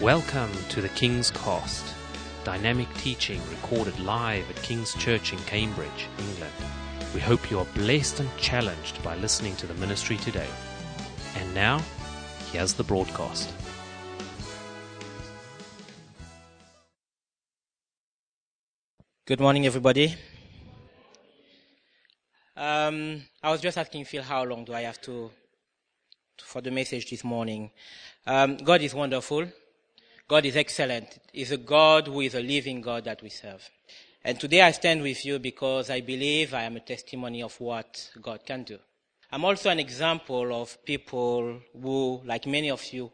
Welcome to the King's Cost, dynamic teaching recorded live at King's Church in Cambridge, England. We hope you are blessed and challenged by listening to the ministry today. And now, here's the broadcast. Good morning, everybody. Um, I was just asking Phil how long do I have to for the message this morning. Um, God is wonderful. God is excellent. He's a God who is a living God that we serve. And today I stand with you because I believe I am a testimony of what God can do. I'm also an example of people who, like many of you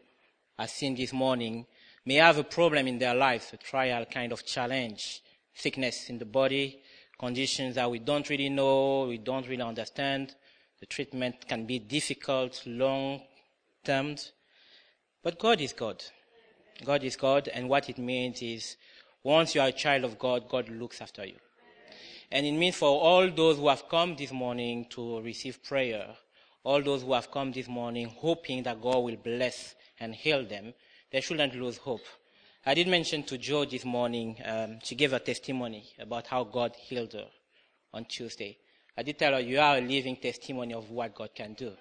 have seen this morning, may have a problem in their lives, a trial kind of challenge, sickness in the body, conditions that we don't really know, we don't really understand. The treatment can be difficult, long term. But God is God. God is God, and what it means is once you are a child of God, God looks after you. And it means for all those who have come this morning to receive prayer, all those who have come this morning hoping that God will bless and heal them, they shouldn't lose hope. I did mention to Jo this morning, um, she gave a testimony about how God healed her on Tuesday. I did tell her, you are a living testimony of what God can do.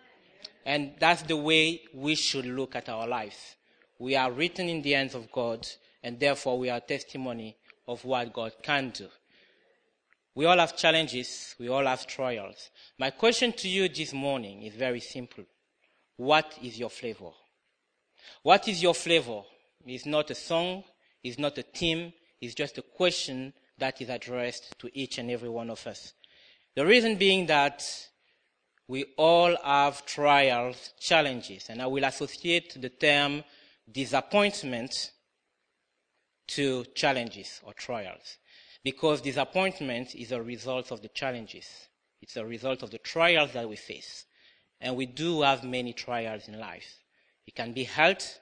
And that's the way we should look at our lives. We are written in the hands of God, and therefore we are testimony of what God can do. We all have challenges, we all have trials. My question to you this morning is very simple. What is your flavor? What is your flavor? It's not a song, it's not a theme, it's just a question that is addressed to each and every one of us. The reason being that we all have trials, challenges, and I will associate the term disappointment to challenges or trials. Because disappointment is a result of the challenges. It's a result of the trials that we face. And we do have many trials in life. It can be health,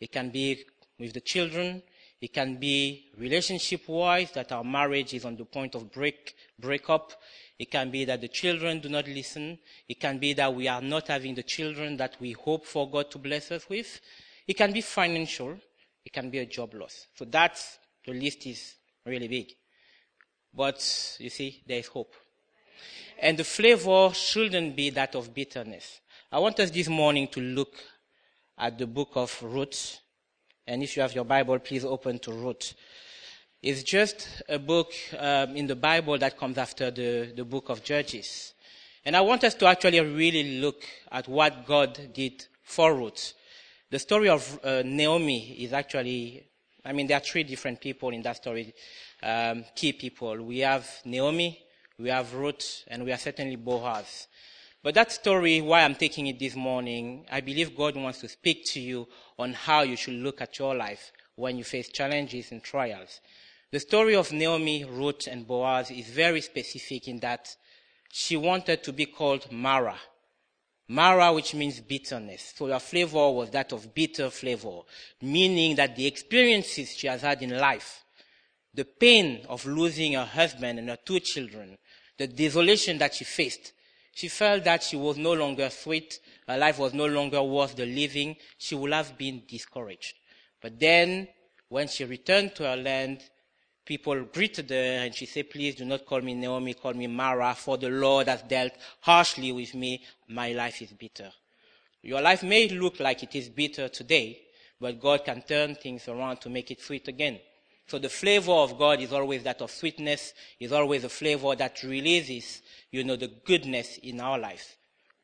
it can be with the children, it can be relationship wise that our marriage is on the point of break-up. It can be that the children do not listen. It can be that we are not having the children that we hope for God to bless us with. It can be financial. It can be a job loss. So that's, the list is really big. But you see, there is hope. And the flavor shouldn't be that of bitterness. I want us this morning to look at the book of Ruth. And if you have your Bible, please open to Ruth. It's just a book um, in the Bible that comes after the, the book of Judges. And I want us to actually really look at what God did for Ruth. The story of uh, Naomi is actually, I mean, there are three different people in that story, um, key people. We have Naomi, we have Ruth, and we have certainly Boaz. But that story, why I'm taking it this morning, I believe God wants to speak to you on how you should look at your life when you face challenges and trials. The story of Naomi, Ruth, and Boaz is very specific in that she wanted to be called Mara. Mara, which means bitterness. So her flavor was that of bitter flavor, meaning that the experiences she has had in life, the pain of losing her husband and her two children, the desolation that she faced, she felt that she was no longer sweet, her life was no longer worth the living, she would have been discouraged. But then, when she returned to her land, people greeted her and she said, Please do not call me Naomi, call me Mara, for the Lord has dealt harshly with me. My life is bitter. Your life may look like it is bitter today, but God can turn things around to make it sweet again. So the flavor of God is always that of sweetness, is always a flavor that releases, you know, the goodness in our life.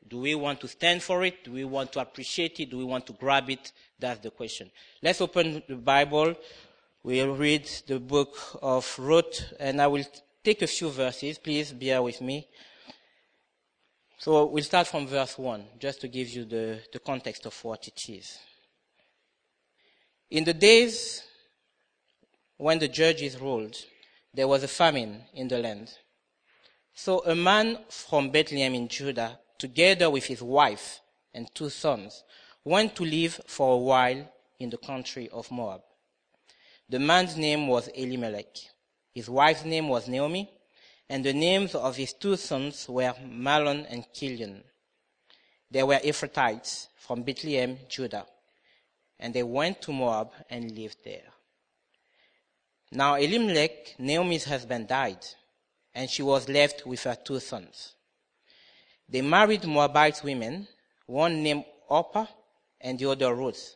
Do we want to stand for it? Do we want to appreciate it? Do we want to grab it? That's the question. Let's open the Bible We'll read the book of Ruth, and I will take a few verses. Please bear with me. So we'll start from verse 1, just to give you the, the context of what it is. In the days when the judges ruled, there was a famine in the land. So a man from Bethlehem in Judah, together with his wife and two sons, went to live for a while in the country of Moab. The man's name was Elimelech. His wife's name was Naomi, and the names of his two sons were Mahlon and Chilion. They were Ephrathites from Bethlehem, Judah. and they went to Moab and lived there. Now Elimelech, Naomi's husband, died, and she was left with her two sons. They married Moabite women, one named Orpah and the other Ruth.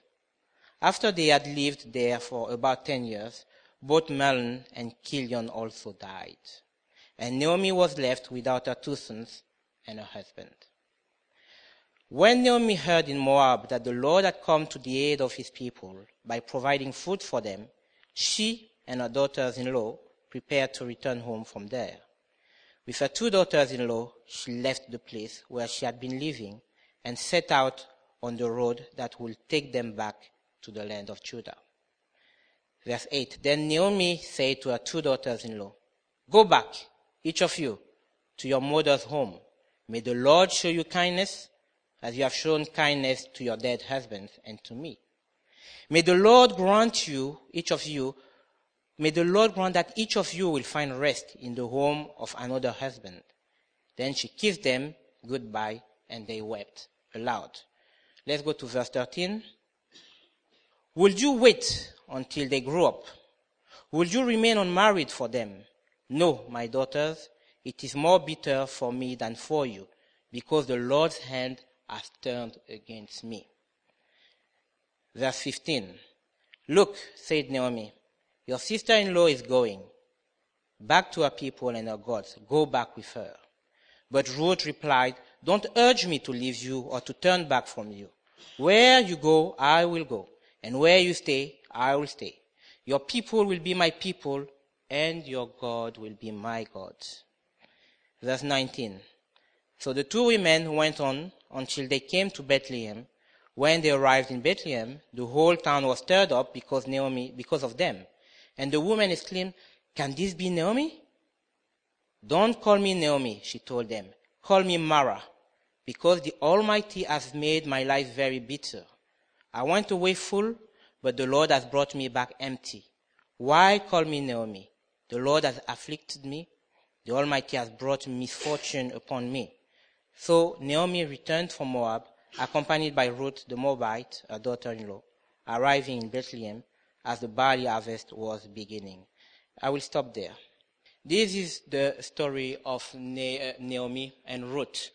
After they had lived there for about ten years, both Mahlon and Chilion also died. And Naomi was left without her two sons and her husband. When Naomi heard in Moab that the Lord had come to the aid of his people by providing food for them, she and her daughters in law prepared to return home from there. With her two daughters in law, she left the place where she had been living and set out on the road that would take them back to the land of Judah. Verse 8 Then Naomi said to her two daughters in law, Go back, each of you, to your mother's home. May the Lord show you kindness as you have shown kindness to your dead husbands and to me. May the Lord grant you, each of you, may the Lord grant that each of you will find rest in the home of another husband. Then she kissed them goodbye and they wept aloud. Let's go to verse 13. Would you wait until they grow up? Will you remain unmarried for them? No, my daughters, it is more bitter for me than for you, because the Lord's hand has turned against me. Verse 15. Look, said Naomi, your sister in law is going back to her people and her gods. Go back with her. But Ruth replied, Don't urge me to leave you or to turn back from you. Where you go, I will go, and where you stay, I will stay. Your people will be my people, and your God will be my God. Verse 19. So the two women went on until they came to Bethlehem. When they arrived in Bethlehem, the whole town was stirred up because Naomi, because of them. And the woman exclaimed, Can this be Naomi? Don't call me Naomi, she told them. Call me Mara, because the Almighty has made my life very bitter. I went away full, but the Lord has brought me back empty. Why call me Naomi? The Lord has afflicted me. The Almighty has brought misfortune upon me. So Naomi returned from Moab, accompanied by Ruth the Moabite, her daughter-in-law, arriving in Bethlehem as the barley harvest was beginning. I will stop there. This is the story of uh, Naomi and Ruth.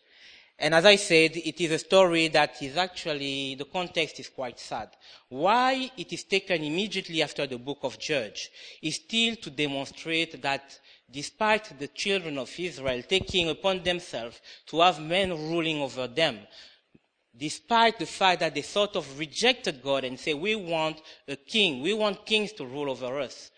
And as I said, it is a story that is actually, the context is quite sad. Why it is taken immediately after the book of Judge is still to demonstrate that despite the children of Israel taking upon themselves to have men ruling over them, despite the fact that they sort of rejected God and say, we want a king, we want kings to rule over us,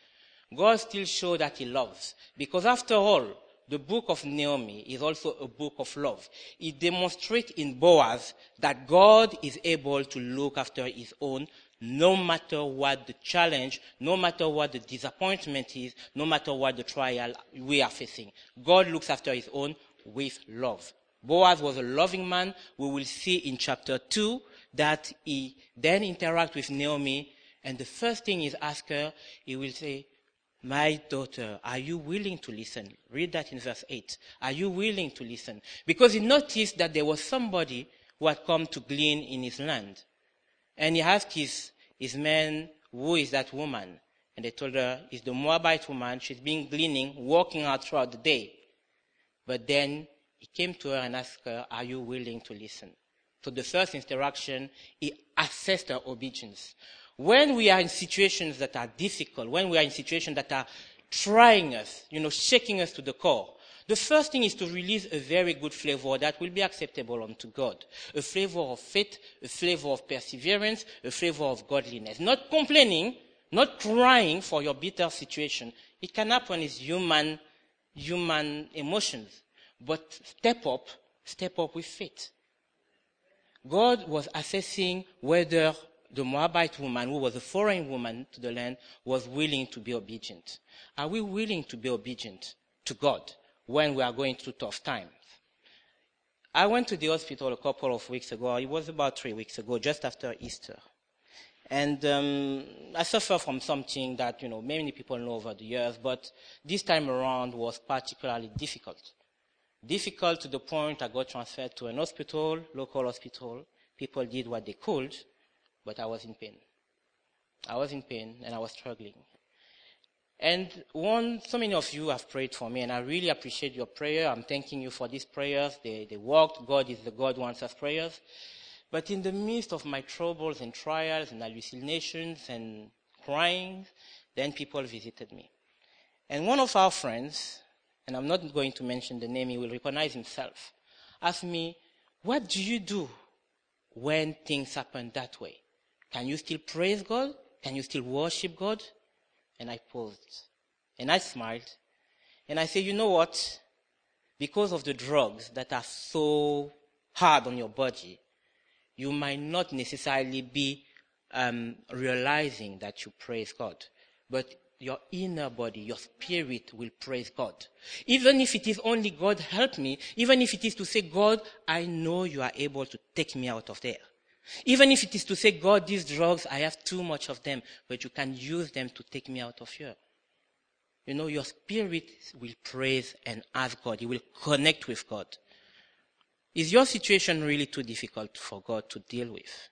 God still showed that he loves. Because after all, the book of Naomi is also a book of love. It demonstrates in Boaz that God is able to look after his own no matter what the challenge, no matter what the disappointment is, no matter what the trial we are facing. God looks after his own with love. Boaz was a loving man. We will see in chapter 2 that he then interacts with Naomi, and the first thing he asks her, he will say, my daughter, are you willing to listen? Read that in verse 8. Are you willing to listen? Because he noticed that there was somebody who had come to glean in his land. And he asked his, his men, who is that woman? And they told her, it's the Moabite woman. She's been gleaning, walking out throughout the day. But then he came to her and asked her, are you willing to listen? So the first interaction, he assessed her obedience when we are in situations that are difficult, when we are in situations that are trying us, you know, shaking us to the core, the first thing is to release a very good flavor that will be acceptable unto God. A flavor of faith, a flavor of perseverance, a flavor of godliness. Not complaining, not crying for your bitter situation. It can happen, it's human, human emotions. But step up, step up with faith. God was assessing whether the Moabite woman, who was a foreign woman to the land, was willing to be obedient. Are we willing to be obedient to God when we are going through tough times? I went to the hospital a couple of weeks ago. It was about three weeks ago, just after Easter. And um, I suffer from something that, you know, many people know over the years, but this time around was particularly difficult. Difficult to the point I got transferred to an hospital, local hospital. People did what they could, but I was in pain. I was in pain and I was struggling. And one, so many of you have prayed for me, and I really appreciate your prayer. I'm thanking you for these prayers. They, they worked. God is the God who answers prayers. But in the midst of my troubles and trials and hallucinations and crying, then people visited me. And one of our friends, and I'm not going to mention the name, he will recognize himself, asked me, What do you do when things happen that way? Can you still praise God? Can you still worship God? And I paused. And I smiled. And I said, You know what? Because of the drugs that are so hard on your body, you might not necessarily be um, realizing that you praise God. But your inner body, your spirit will praise God. Even if it is only God help me, even if it is to say, God, I know you are able to take me out of there. Even if it is to say, God, these drugs, I have too much of them, but you can use them to take me out of here. You know, your spirit will praise and ask God. You will connect with God. Is your situation really too difficult for God to deal with?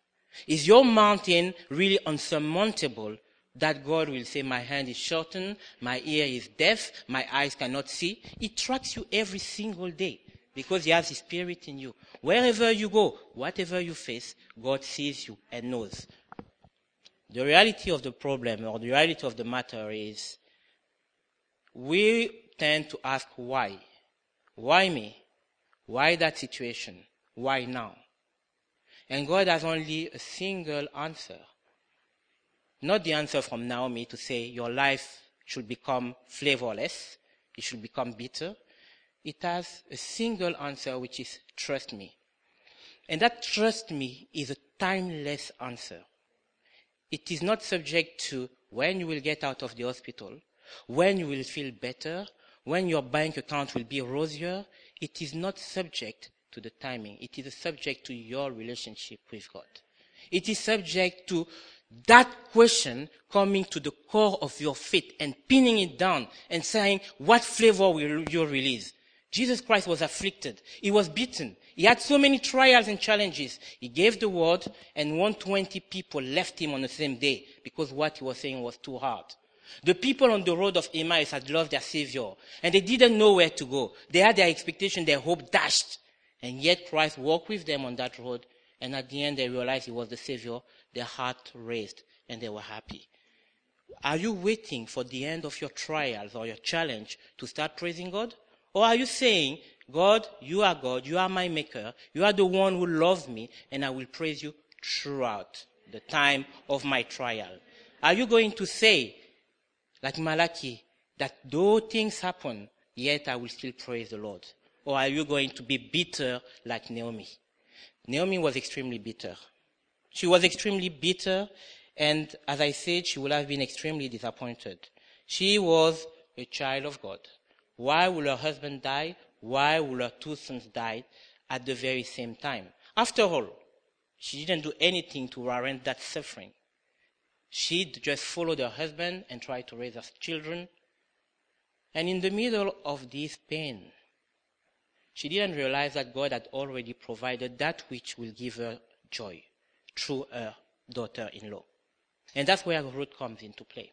Is your mountain really unsurmountable that God will say, My hand is shortened, my ear is deaf, my eyes cannot see? It tracks you every single day because He has His Spirit in you. Wherever you go, whatever you face, God sees you and knows. The reality of the problem or the reality of the matter is we tend to ask why. Why me? Why that situation? Why now? And God has only a single answer. Not the answer from Naomi to say your life should become flavorless, it should become bitter. It has a single answer, which is trust me. And that trust me is a timeless answer. It is not subject to when you will get out of the hospital, when you will feel better, when your bank account will be rosier. It is not subject to the timing. It is subject to your relationship with God. It is subject to that question coming to the core of your faith and pinning it down and saying, what flavor will you release? Jesus Christ was afflicted. He was beaten. He had so many trials and challenges. He gave the word and 120 people left him on the same day because what he was saying was too hard. The people on the road of Emmaus had loved their Savior and they didn't know where to go. They had their expectation, their hope dashed. And yet Christ walked with them on that road and at the end they realized he was the Savior. Their heart raised and they were happy. Are you waiting for the end of your trials or your challenge to start praising God? Or are you saying, God, you are God, you are my maker, you are the one who loves me, and I will praise you throughout the time of my trial? Are you going to say, like Malachi, that though things happen, yet I will still praise the Lord? Or are you going to be bitter like Naomi? Naomi was extremely bitter. She was extremely bitter, and as I said, she would have been extremely disappointed. She was a child of God. Why will her husband die? Why will her two sons die at the very same time? After all, she didn't do anything to warrant that suffering. She just followed her husband and tried to raise her children. And in the middle of this pain, she didn't realize that God had already provided that which will give her joy through her daughter in law. And that's where Ruth comes into play.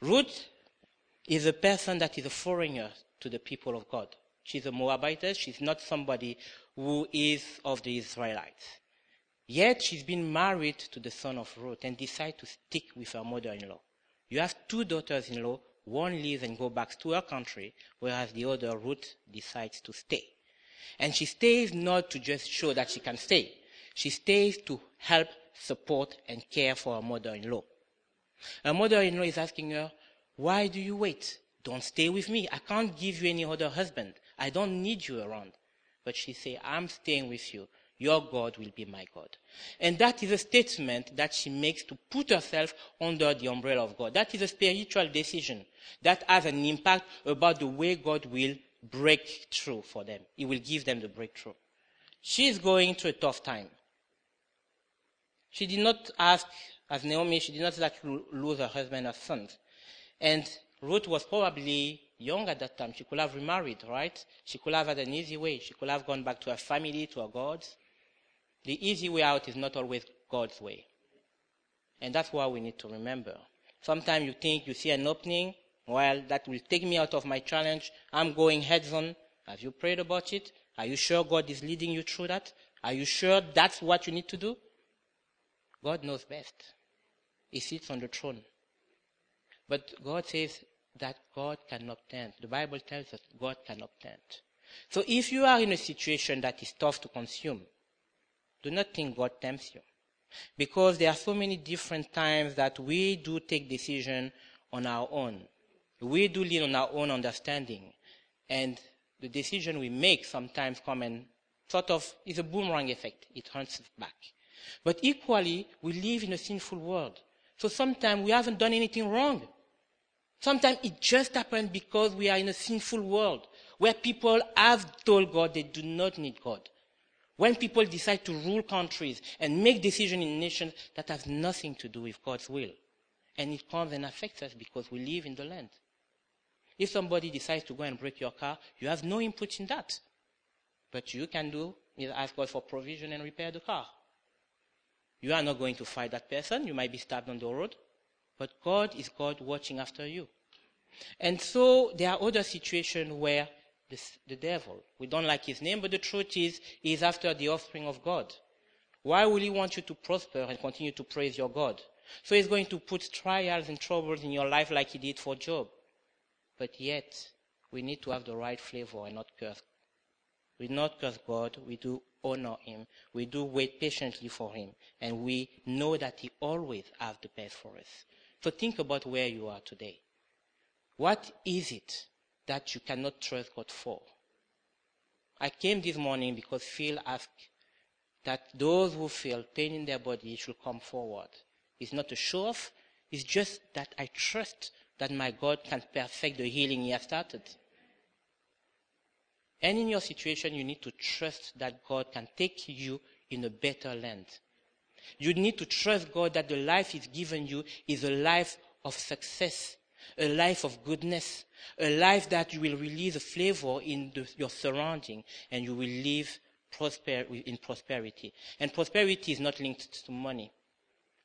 Ruth is a person that is a foreigner to the people of God. She's a Moabite. She's not somebody who is of the Israelites. Yet she's been married to the son of Ruth and decided to stick with her mother-in-law. You have two daughters-in-law one leaves and goes back to her country, whereas the other, Ruth, decides to stay. And she stays not to just show that she can stay. She stays to help, support, and care for her mother-in-law. Her mother-in-law is asking her, why do you wait? Don't stay with me. I can't give you any other husband. I don't need you around. But she says, I'm staying with you your God will be my God. And that is a statement that she makes to put herself under the umbrella of God. That is a spiritual decision that has an impact about the way God will break through for them. He will give them the breakthrough. She is going through a tough time. She did not ask, as Naomi, she did not like to lose her husband or sons. And Ruth was probably young at that time. She could have remarried, right? She could have had an easy way. She could have gone back to her family, to her gods. The easy way out is not always God's way. And that's what we need to remember. Sometimes you think you see an opening, well, that will take me out of my challenge. I'm going heads on. Have you prayed about it? Are you sure God is leading you through that? Are you sure that's what you need to do? God knows best. He sits on the throne. But God says that God cannot tempt. The Bible tells us God cannot tempt. So if you are in a situation that is tough to consume, do not think God tempts you. Because there are so many different times that we do take decision on our own. We do lean on our own understanding. And the decision we make sometimes come and sort of is a boomerang effect. It hunts us back. But equally, we live in a sinful world. So sometimes we haven't done anything wrong. Sometimes it just happens because we are in a sinful world where people have told God they do not need God. When people decide to rule countries and make decisions in nations that have nothing to do with God's will. And it comes and affects us because we live in the land. If somebody decides to go and break your car, you have no input in that. But you can do is ask God for provision and repair the car. You are not going to fight that person. You might be stabbed on the road. But God is God watching after you. And so there are other situations where the devil. We don't like his name, but the truth is, he is after the offspring of God. Why will he want you to prosper and continue to praise your God? So he's going to put trials and troubles in your life like he did for Job. But yet, we need to have the right flavor and not curse. We do not curse God, we do honor him, we do wait patiently for him, and we know that he always has the best for us. So think about where you are today. What is it that you cannot trust God for. I came this morning because Phil asked that those who feel pain in their body should come forward. It's not a show off, it's just that I trust that my God can perfect the healing He has started. And in your situation, you need to trust that God can take you in a better land. You need to trust God that the life He's given you is a life of success, a life of goodness, a life that you will release a flavor in the, your surrounding and you will live prosper, in prosperity. And prosperity is not linked to money.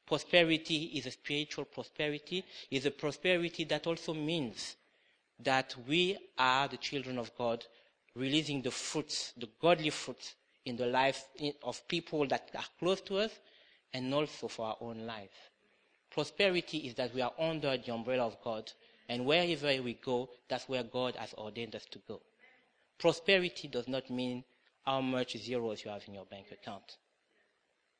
Prosperity is a spiritual prosperity, is a prosperity that also means that we are the children of God, releasing the fruits, the godly fruits in the life of people that are close to us and also for our own life. Prosperity is that we are under the umbrella of God and wherever we go, that's where God has ordained us to go. Prosperity does not mean how much zeros you have in your bank account.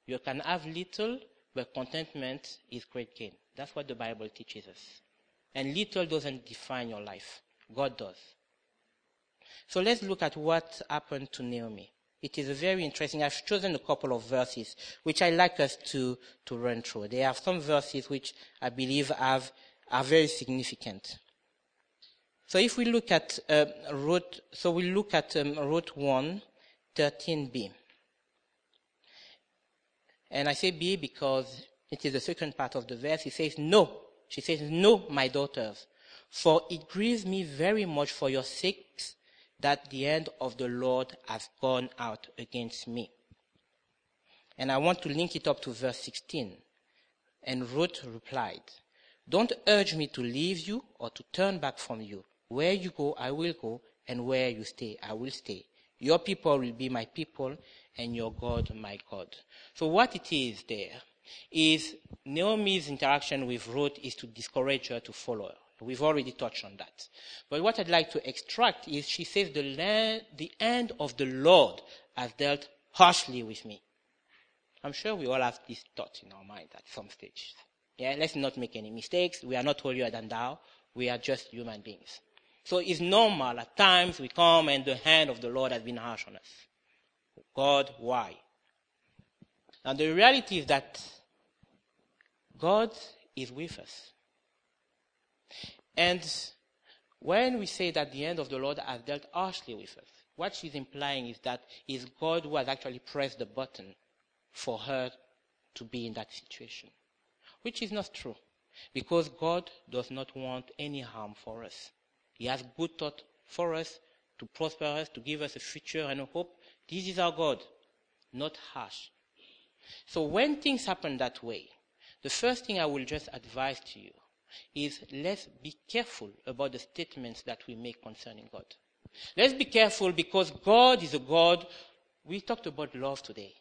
You can have little, but contentment is great gain. That's what the Bible teaches us. And little doesn't define your life. God does. So let's look at what happened to Naomi. It is very interesting. I've chosen a couple of verses which I like us to, to run through. There are some verses which I believe have are very significant. So if we look at uh, Ruth, so we look at um, Ruth 1, 13b. And I say B because it is the second part of the verse. He says, No. She says, No, my daughters, for it grieves me very much for your sakes that the hand of the Lord has gone out against me. And I want to link it up to verse 16. And Ruth replied, don't urge me to leave you or to turn back from you. Where you go, I will go, and where you stay, I will stay. Your people will be my people, and your God my God. So what it is there is Naomi's interaction with Ruth is to discourage her to follow her. We've already touched on that. But what I'd like to extract is she says the, land, the end of the Lord has dealt harshly with me. I'm sure we all have this thought in our mind at some stage. Yeah, let's not make any mistakes. We are not holier than thou. We are just human beings. So it's normal at times we come and the hand of the Lord has been harsh on us. God, why? Now the reality is that God is with us. And when we say that the hand of the Lord has dealt harshly with us, what she's implying is that it's God who has actually pressed the button for her to be in that situation which is not true. Because God does not want any harm for us. He has good thought for us, to prosper us, to give us a future and a hope. This is our God, not harsh. So when things happen that way, the first thing I will just advise to you is let's be careful about the statements that we make concerning God. Let's be careful because God is a God. We talked about love today.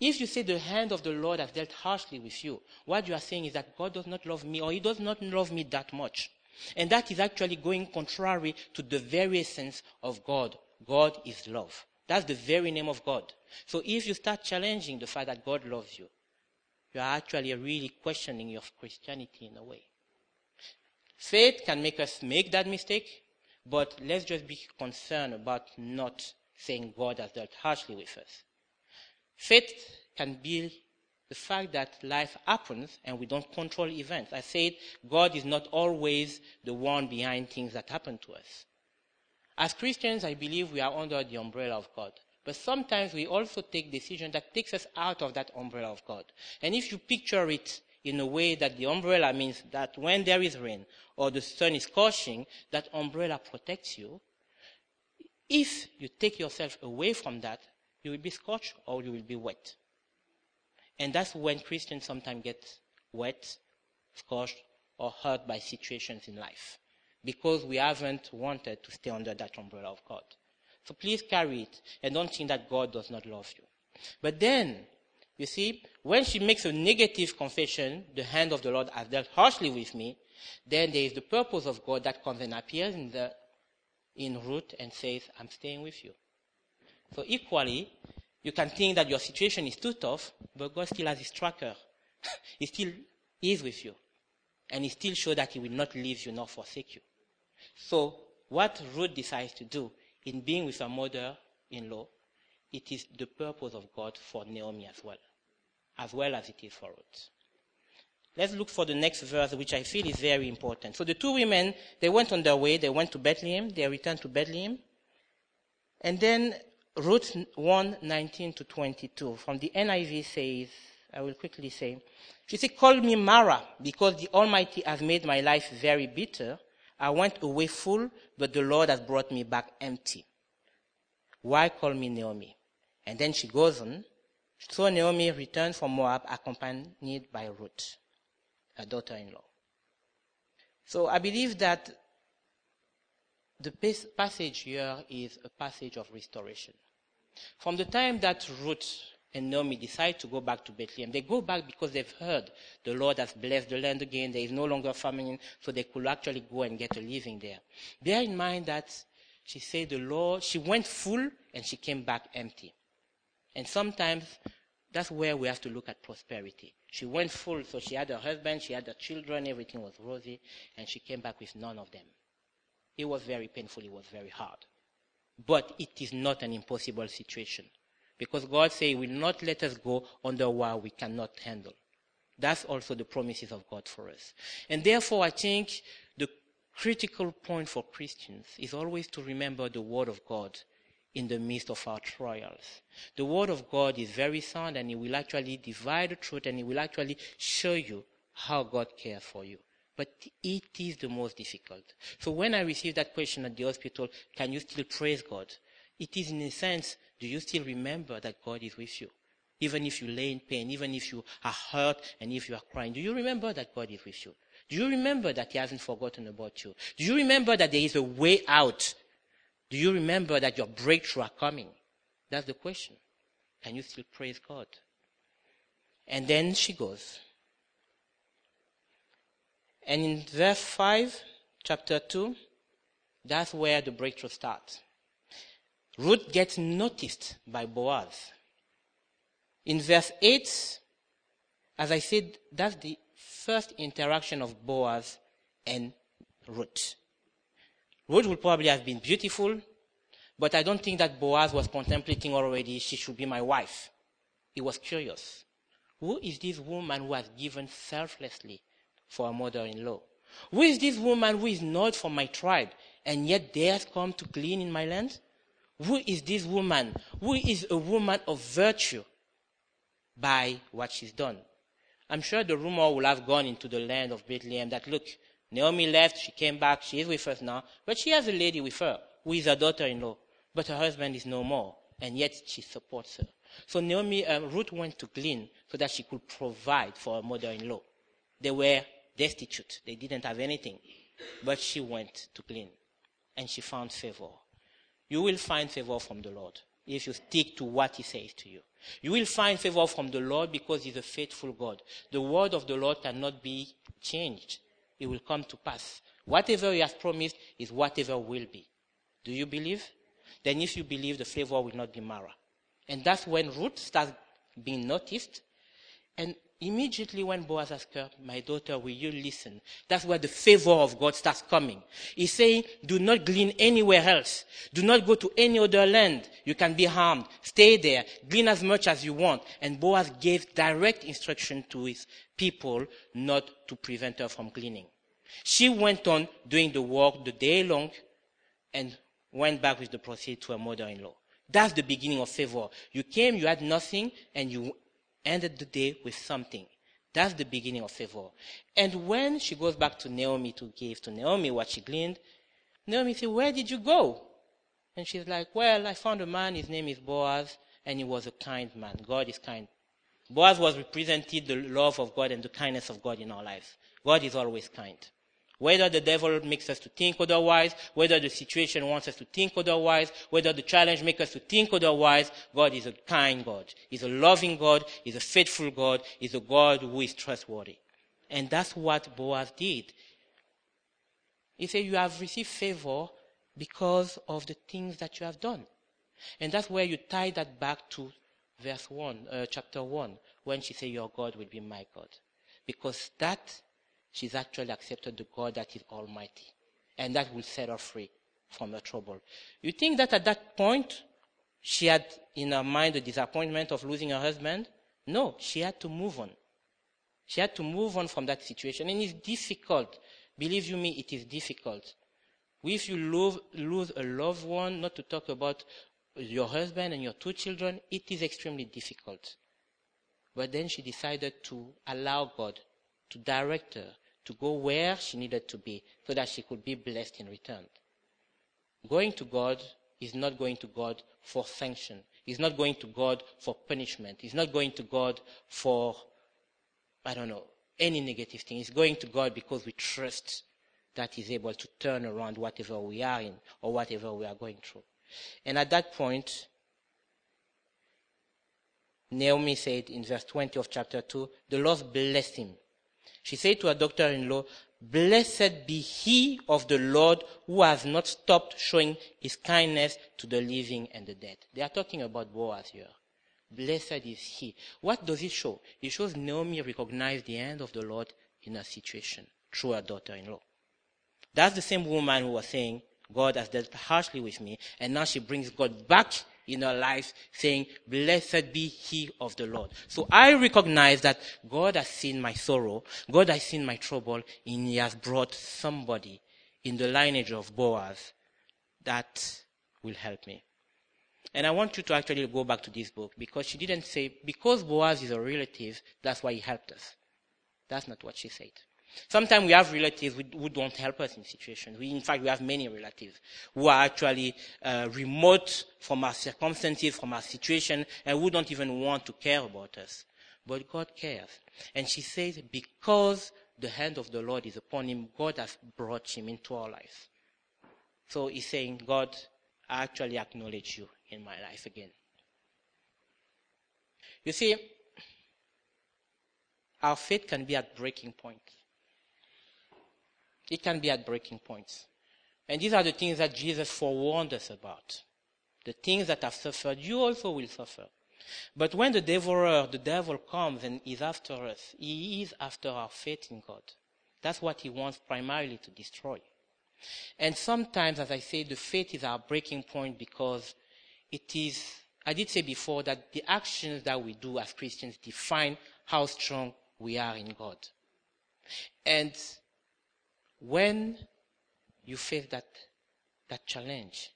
If you say the hand of the Lord has dealt harshly with you, what you are saying is that God does not love me or he does not love me that much. And that is actually going contrary to the very essence of God. God is love. That's the very name of God. So if you start challenging the fact that God loves you, you are actually really questioning your Christianity in a way. Faith can make us make that mistake, but let's just be concerned about not saying God has dealt harshly with us. Faith can be the fact that life happens and we don't control events. I said God is not always the one behind things that happen to us. As Christians, I believe we are under the umbrella of God. But sometimes we also take decisions that takes us out of that umbrella of God. And if you picture it in a way that the umbrella means that when there is rain or the sun is scorching, that umbrella protects you. If you take yourself away from that, you will be scorched or you will be wet. And that's when Christians sometimes get wet, scorched, or hurt by situations in life. Because we haven't wanted to stay under that umbrella of God. So please carry it and don't think that God does not love you. But then, you see, when she makes a negative confession, the hand of the Lord has dealt harshly with me, then there is the purpose of God that comes and appears in the in Ruth and says, I'm staying with you. So equally, you can think that your situation is too tough, but God still has his tracker. he still is with you. And he still shows that he will not leave you nor forsake you. So what Ruth decides to do in being with her mother-in-law, it is the purpose of God for Naomi as well, as well as it is for Ruth. Let's look for the next verse, which I feel is very important. So the two women, they went on their way, they went to Bethlehem, they returned to Bethlehem. And then Ruth 1, 19 to 22 from the NIV says, I will quickly say, she said, call me Mara because the Almighty has made my life very bitter. I went away full, but the Lord has brought me back empty. Why call me Naomi? And then she goes on. So Naomi returned from Moab accompanied by Ruth, her daughter-in-law. So I believe that the passage here is a passage of restoration. From the time that Ruth and Naomi decide to go back to Bethlehem, they go back because they've heard the Lord has blessed the land again. There is no longer famine, so they could actually go and get a living there. Bear in mind that she said the Lord, she went full and she came back empty. And sometimes that's where we have to look at prosperity. She went full, so she had her husband, she had her children, everything was rosy, and she came back with none of them. It was very painful, it was very hard. But it is not an impossible situation. Because God says He will not let us go under what we cannot handle. That's also the promises of God for us. And therefore, I think the critical point for Christians is always to remember the Word of God in the midst of our trials. The Word of God is very sound and it will actually divide the truth and it will actually show you how God cares for you. But it is the most difficult. So when I received that question at the hospital, can you still praise God? It is in a sense, do you still remember that God is with you? Even if you lay in pain, even if you are hurt and if you are crying, do you remember that God is with you? Do you remember that He hasn't forgotten about you? Do you remember that there is a way out? Do you remember that your breakthrough are coming? That's the question. Can you still praise God? And then she goes, and in verse 5, chapter 2, that's where the breakthrough starts. Ruth gets noticed by Boaz. In verse 8, as I said, that's the first interaction of Boaz and Ruth. Ruth would probably have been beautiful, but I don't think that Boaz was contemplating already she should be my wife. He was curious. Who is this woman who has given selflessly for a mother-in-law. Who is this woman who is not from my tribe and yet dares come to glean in my land? Who is this woman? Who is a woman of virtue by what she's done? I'm sure the rumor will have gone into the land of Bethlehem that look, Naomi left, she came back, she is with us now, but she has a lady with her who is her daughter-in-law, but her husband is no more, and yet she supports her. So Naomi, um, Ruth went to glean so that she could provide for her mother-in-law. They were destitute. They didn't have anything. But she went to glean and she found favor. You will find favor from the Lord if you stick to what he says to you. You will find favor from the Lord because he's a faithful God. The word of the Lord cannot be changed. It will come to pass. Whatever he has promised is whatever will be. Do you believe? Then if you believe, the flavor will not be Mara. And that's when Ruth starts being noticed. And Immediately when Boaz asked her, My daughter, will you listen? That's where the favor of God starts coming. He's saying, Do not glean anywhere else. Do not go to any other land. You can be harmed. Stay there. Glean as much as you want. And Boaz gave direct instruction to his people not to prevent her from gleaning. She went on doing the work the day long and went back with the proceeds to her mother in law. That's the beginning of favor. You came, you had nothing, and you ended the day with something. That's the beginning of favor. And when she goes back to Naomi to give to Naomi what she gleaned, Naomi says, Where did you go? And she's like, Well, I found a man, his name is Boaz, and he was a kind man. God is kind. Boaz was represented the love of God and the kindness of God in our lives. God is always kind. Whether the devil makes us to think otherwise, whether the situation wants us to think otherwise, whether the challenge makes us to think otherwise, God is a kind God. He's a loving God. He's a faithful God. He's a God who is trustworthy. And that's what Boaz did. He said, You have received favor because of the things that you have done. And that's where you tie that back to verse 1, uh, chapter 1, when she said, Your God will be my God. Because that she's actually accepted the God that is Almighty. And that will set her free from her trouble. You think that at that point, she had in her mind the disappointment of losing her husband? No, she had to move on. She had to move on from that situation. And it's difficult. Believe you me, it is difficult. If you lose, lose a loved one, not to talk about your husband and your two children, it is extremely difficult. But then she decided to allow God to direct her to go where she needed to be so that she could be blessed in return. Going to God is not going to God for sanction. He's not going to God for punishment. He's not going to God for, I don't know, any negative thing. He's going to God because we trust that He's able to turn around whatever we are in or whatever we are going through. And at that point, Naomi said in verse 20 of chapter 2, the Lord blessed him she said to her daughter in law, Blessed be he of the Lord who has not stopped showing his kindness to the living and the dead. They are talking about Boaz here. Blessed is he. What does it show? It shows Naomi recognized the hand of the Lord in her situation through her daughter in law. That's the same woman who was saying, God has dealt harshly with me, and now she brings God back in our life saying, Blessed be he of the Lord. So I recognize that God has seen my sorrow, God has seen my trouble, and he has brought somebody in the lineage of Boaz that will help me. And I want you to actually go back to this book because she didn't say, because Boaz is a relative, that's why he helped us. That's not what she said. Sometimes we have relatives who don't help us in situations. We, in fact, we have many relatives who are actually uh, remote from our circumstances, from our situation, and who don't even want to care about us. But God cares. And she says, because the hand of the Lord is upon him, God has brought him into our life. So he's saying, God, I actually acknowledge you in my life again. You see, our faith can be at breaking point. It can be at breaking points. And these are the things that Jesus forewarned us about. The things that have suffered, you also will suffer. But when the devourer, the devil comes and is after us, he is after our faith in God. That's what he wants primarily to destroy. And sometimes, as I say, the faith is our breaking point because it is, I did say before that the actions that we do as Christians define how strong we are in God. And when you face that, that challenge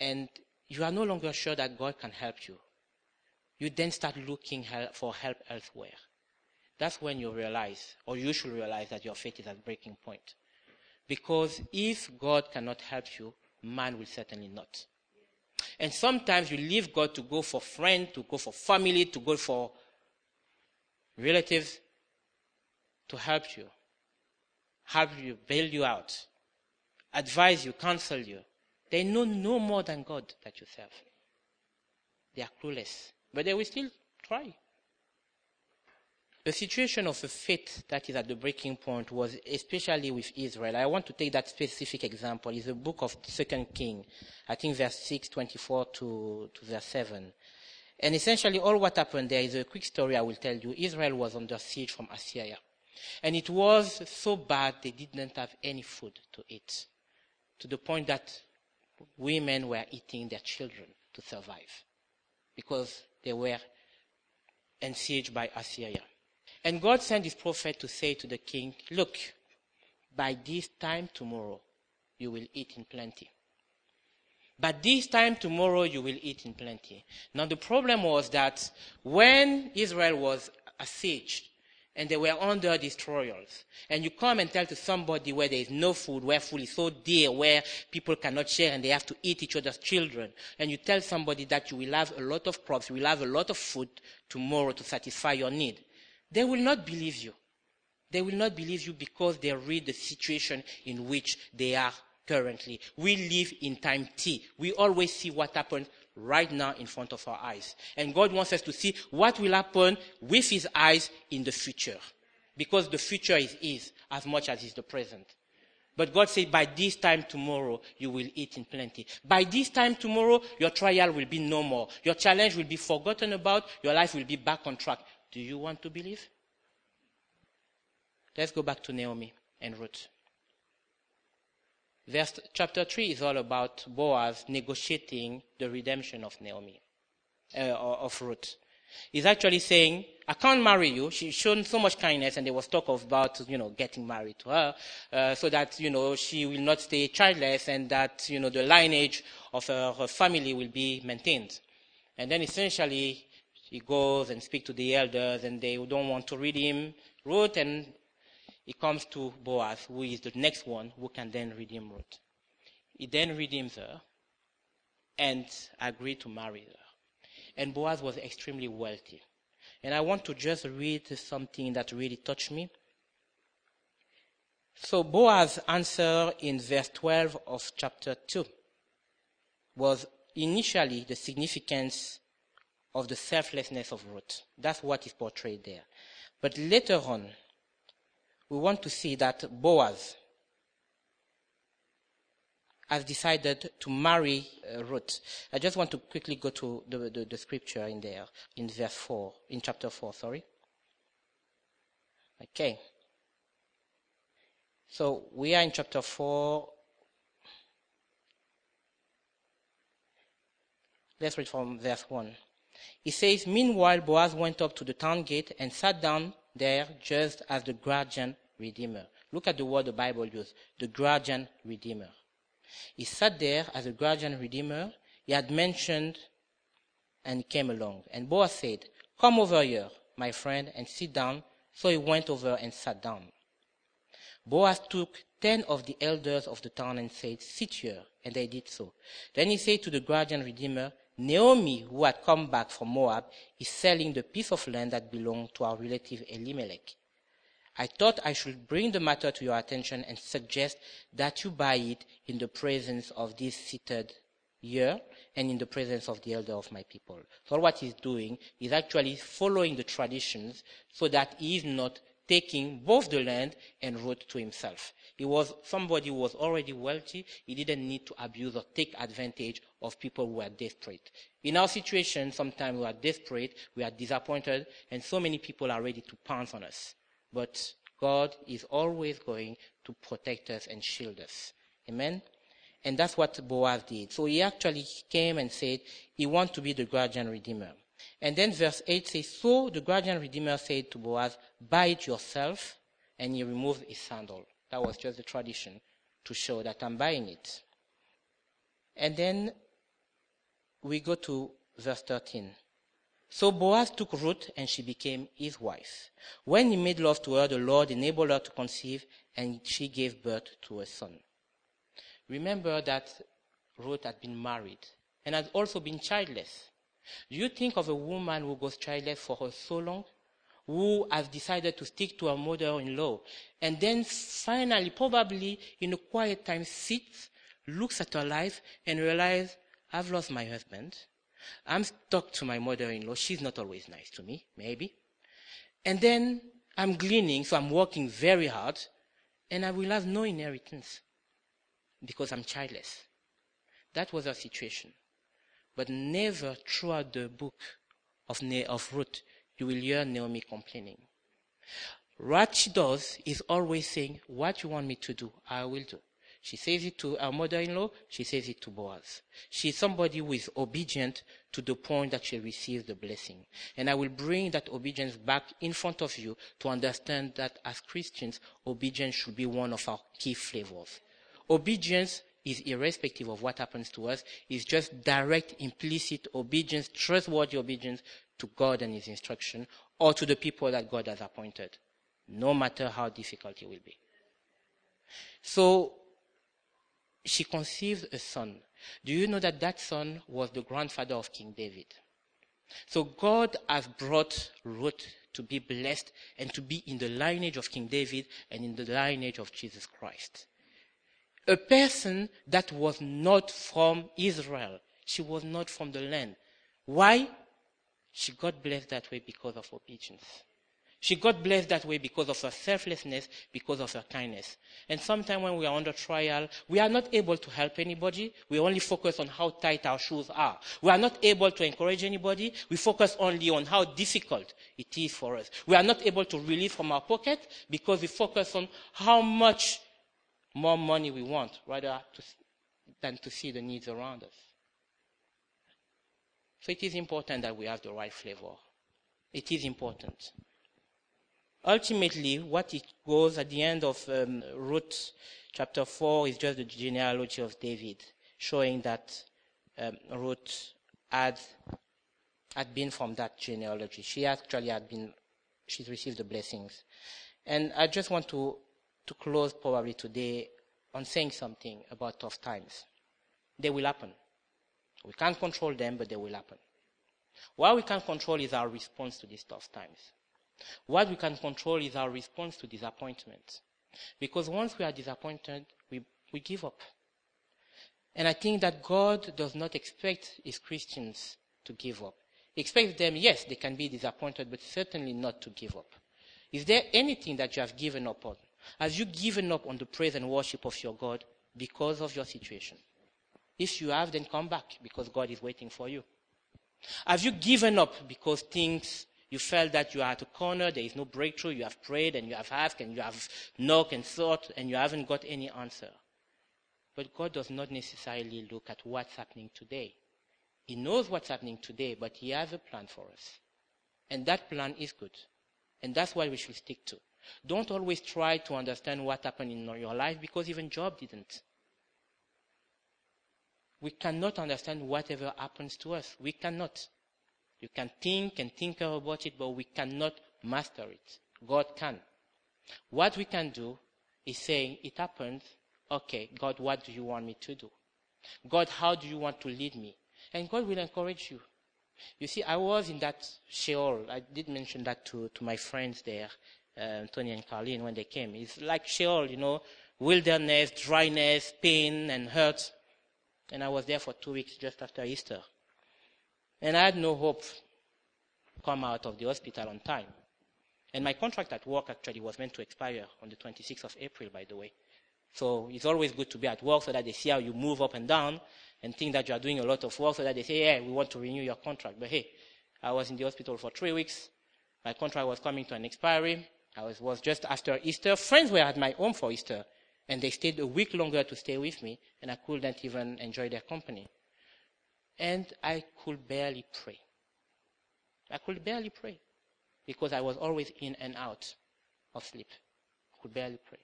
and you are no longer sure that God can help you, you then start looking for help elsewhere. That's when you realize, or you should realize, that your faith is at breaking point. Because if God cannot help you, man will certainly not. And sometimes you leave God to go for friends, to go for family, to go for relatives, to help you, help you, bail you out, advise you, counsel you. They know no more than God that you serve. They are clueless, but they will still try. The situation of the faith that is at the breaking point was especially with Israel. I want to take that specific example. It's the book of Second King, I think verse 6, 24 to, to verse 7. And essentially all what happened there is a quick story I will tell you. Israel was under siege from Assyria. And it was so bad they didn't have any food to eat. To the point that women were eating their children to survive. Because they were besieged by Assyria. And God sent his prophet to say to the king, Look, by this time tomorrow, you will eat in plenty. But this time tomorrow, you will eat in plenty. Now, the problem was that when Israel was besieged, and they were under destroyers. And you come and tell to somebody where there is no food, where food is so dear, where people cannot share and they have to eat each other's children. And you tell somebody that you will have a lot of crops, you will have a lot of food tomorrow to satisfy your need. They will not believe you. They will not believe you because they read the situation in which they are currently. We live in time T. We always see what happened right now in front of our eyes. And God wants us to see what will happen with His eyes in the future. Because the future is His as much as is the present. But God said, by this time tomorrow, you will eat in plenty. By this time tomorrow, your trial will be no more. Your challenge will be forgotten about. Your life will be back on track. Do you want to believe? Let's go back to Naomi and Ruth. Verse, chapter 3 is all about Boaz negotiating the redemption of Naomi, uh, of Ruth. He's actually saying, I can't marry you. She's shown so much kindness, and there was talk of about, you know, getting married to her, uh, so that, you know, she will not stay childless, and that, you know, the lineage of her, her family will be maintained. And then essentially, he goes and speaks to the elders, and they don't want to read him Ruth, and he comes to Boaz, who is the next one who can then redeem Ruth. He then redeems her and agreed to marry her. And Boaz was extremely wealthy. And I want to just read something that really touched me. So Boaz's answer in verse 12 of chapter 2 was initially the significance of the selflessness of Ruth. That's what is portrayed there. But later on, we want to see that Boaz has decided to marry uh, Ruth. I just want to quickly go to the, the, the scripture in there, in verse 4, in chapter 4, sorry. Okay. So we are in chapter 4. Let's read from verse 1. He says, Meanwhile, Boaz went up to the town gate and sat down there just as the guardian redeemer. Look at the word the Bible uses, the guardian redeemer. He sat there as a guardian redeemer. He had mentioned and came along. And Boaz said, Come over here, my friend, and sit down. So he went over and sat down. Boaz took ten of the elders of the town and said, Sit here. And they did so. Then he said to the guardian redeemer, Naomi, who had come back from Moab, is selling the piece of land that belonged to our relative Elimelech. I thought I should bring the matter to your attention and suggest that you buy it in the presence of this seated here and in the presence of the elder of my people. So what he's doing is actually following the traditions so that he is not taking both the land and Ruth to himself. He was somebody who was already wealthy. He didn't need to abuse or take advantage of people who are desperate. In our situation, sometimes we are desperate, we are disappointed, and so many people are ready to pounce on us. But God is always going to protect us and shield us. Amen? And that's what Boaz did. So he actually came and said he wants to be the guardian redeemer. And then verse 8 says, So the guardian redeemer said to Boaz, Buy it yourself. And he removed his sandal. That was just the tradition to show that I'm buying it. And then we go to verse 13. So Boaz took Ruth and she became his wife. When he made love to her, the Lord enabled her to conceive and she gave birth to a son. Remember that Ruth had been married and had also been childless. Do you think of a woman who goes childless for so long? who has decided to stick to her mother-in-law, and then finally, probably in a quiet time, sits, looks at her life, and realizes, I've lost my husband. I'm stuck to my mother-in-law. She's not always nice to me, maybe. And then I'm gleaning, so I'm working very hard, and I will have no inheritance because I'm childless. That was our situation. But never throughout the book of, ne- of Ruth you will hear Naomi complaining. What she does is always saying, What you want me to do, I will do. She says it to her mother in law, she says it to Boaz. She's somebody who is obedient to the point that she receives the blessing. And I will bring that obedience back in front of you to understand that as Christians, obedience should be one of our key flavors. Obedience is irrespective of what happens to us, is just direct, implicit obedience, trustworthy obedience to God and His instruction, or to the people that God has appointed, no matter how difficult it will be. So, she conceived a son. Do you know that that son was the grandfather of King David? So God has brought Ruth to be blessed and to be in the lineage of King David and in the lineage of Jesus Christ. A person that was not from Israel. She was not from the land. Why? She got blessed that way because of obedience. She got blessed that way because of her selflessness, because of her kindness. And sometimes when we are under trial, we are not able to help anybody. We only focus on how tight our shoes are. We are not able to encourage anybody. We focus only on how difficult it is for us. We are not able to release from our pocket because we focus on how much more money we want rather to, than to see the needs around us. So it is important that we have the right flavor. It is important. Ultimately, what it goes at the end of um, Ruth chapter 4 is just the genealogy of David, showing that um, Ruth had, had been from that genealogy. She actually had been, she's received the blessings. And I just want to, to close probably today on saying something about tough times. They will happen. We can't control them, but they will happen. What we can control is our response to these tough times. What we can control is our response to disappointment. Because once we are disappointed, we, we give up. And I think that God does not expect his Christians to give up. He expects them, yes, they can be disappointed, but certainly not to give up. Is there anything that you have given up on? Have you given up on the praise and worship of your God because of your situation? If you have, then come back because God is waiting for you. Have you given up because things you felt that you are at a corner, there is no breakthrough, you have prayed and you have asked and you have knocked and sought and you haven't got any answer? But God does not necessarily look at what's happening today. He knows what's happening today, but He has a plan for us. And that plan is good. And that's what we should stick to. Don't always try to understand what happened in your life because even Job didn't. We cannot understand whatever happens to us. We cannot. You can think and think about it, but we cannot master it. God can. What we can do is saying, it happened. Okay, God, what do you want me to do? God, how do you want to lead me? And God will encourage you. You see, I was in that Sheol. I did mention that to, to my friends there, uh, Tony and Carlene, when they came. It's like Sheol, you know, wilderness, dryness, pain, and hurt. And I was there for two weeks just after Easter. And I had no hope come out of the hospital on time. And my contract at work actually was meant to expire on the 26th of April, by the way. So it's always good to be at work so that they see how you move up and down and think that you are doing a lot of work so that they say, yeah, we want to renew your contract. But hey, I was in the hospital for three weeks. My contract was coming to an expiry. I was, was just after Easter. Friends were at my home for Easter. And they stayed a week longer to stay with me, and I couldn't even enjoy their company. And I could barely pray. I could barely pray because I was always in and out of sleep. I could barely pray.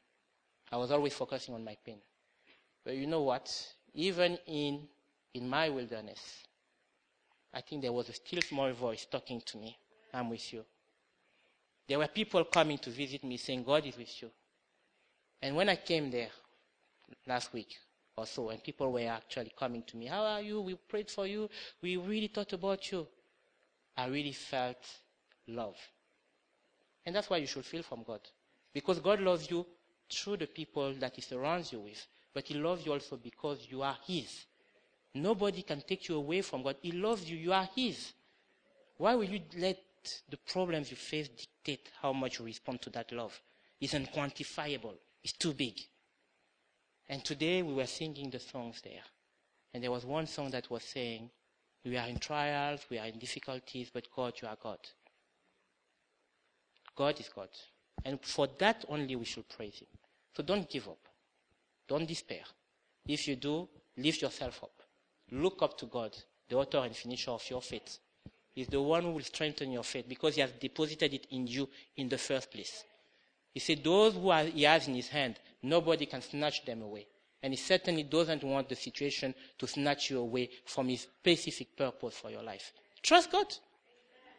I was always focusing on my pain. But you know what? Even in, in my wilderness, I think there was a still small voice talking to me. I'm with you. There were people coming to visit me saying, God is with you. And when I came there last week or so, and people were actually coming to me, How are you? We prayed for you. We really thought about you. I really felt love. And that's why you should feel from God. Because God loves you through the people that He surrounds you with. But He loves you also because you are His. Nobody can take you away from God. He loves you. You are His. Why will you let the problems you face dictate how much you respond to that love? It's unquantifiable. It's too big. And today we were singing the songs there. And there was one song that was saying, We are in trials, we are in difficulties, but God, you are God. God is God. And for that only we should praise Him. So don't give up. Don't despair. If you do, lift yourself up. Look up to God, the author and finisher of your faith. He's the one who will strengthen your faith because He has deposited it in you in the first place. He said, Those who are, He has in His hand, nobody can snatch them away. And He certainly doesn't want the situation to snatch you away from His specific purpose for your life. Trust God.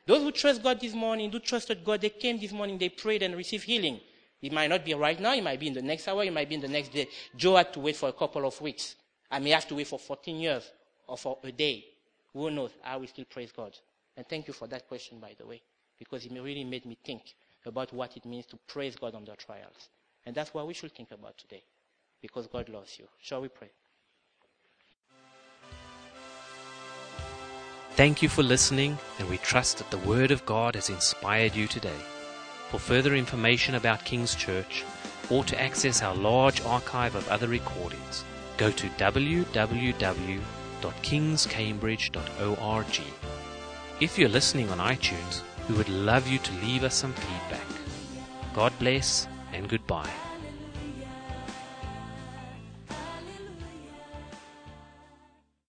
Those who trust God this morning, who trusted God, they came this morning, they prayed and received healing. It might not be right now, it might be in the next hour, it might be in the next day. Joe had to wait for a couple of weeks. I may have to wait for 14 years or for a day. Who knows? I will still praise God. And thank you for that question, by the way, because it really made me think about what it means to praise God under trials. And that's what we should think about today, because God loves you. Shall we pray? Thank you for listening, and we trust that the Word of God has inspired you today. For further information about King's Church, or to access our large archive of other recordings, go to www.kingscambridge.org. If you're listening on iTunes, we would love you to leave us some feedback. God bless and goodbye.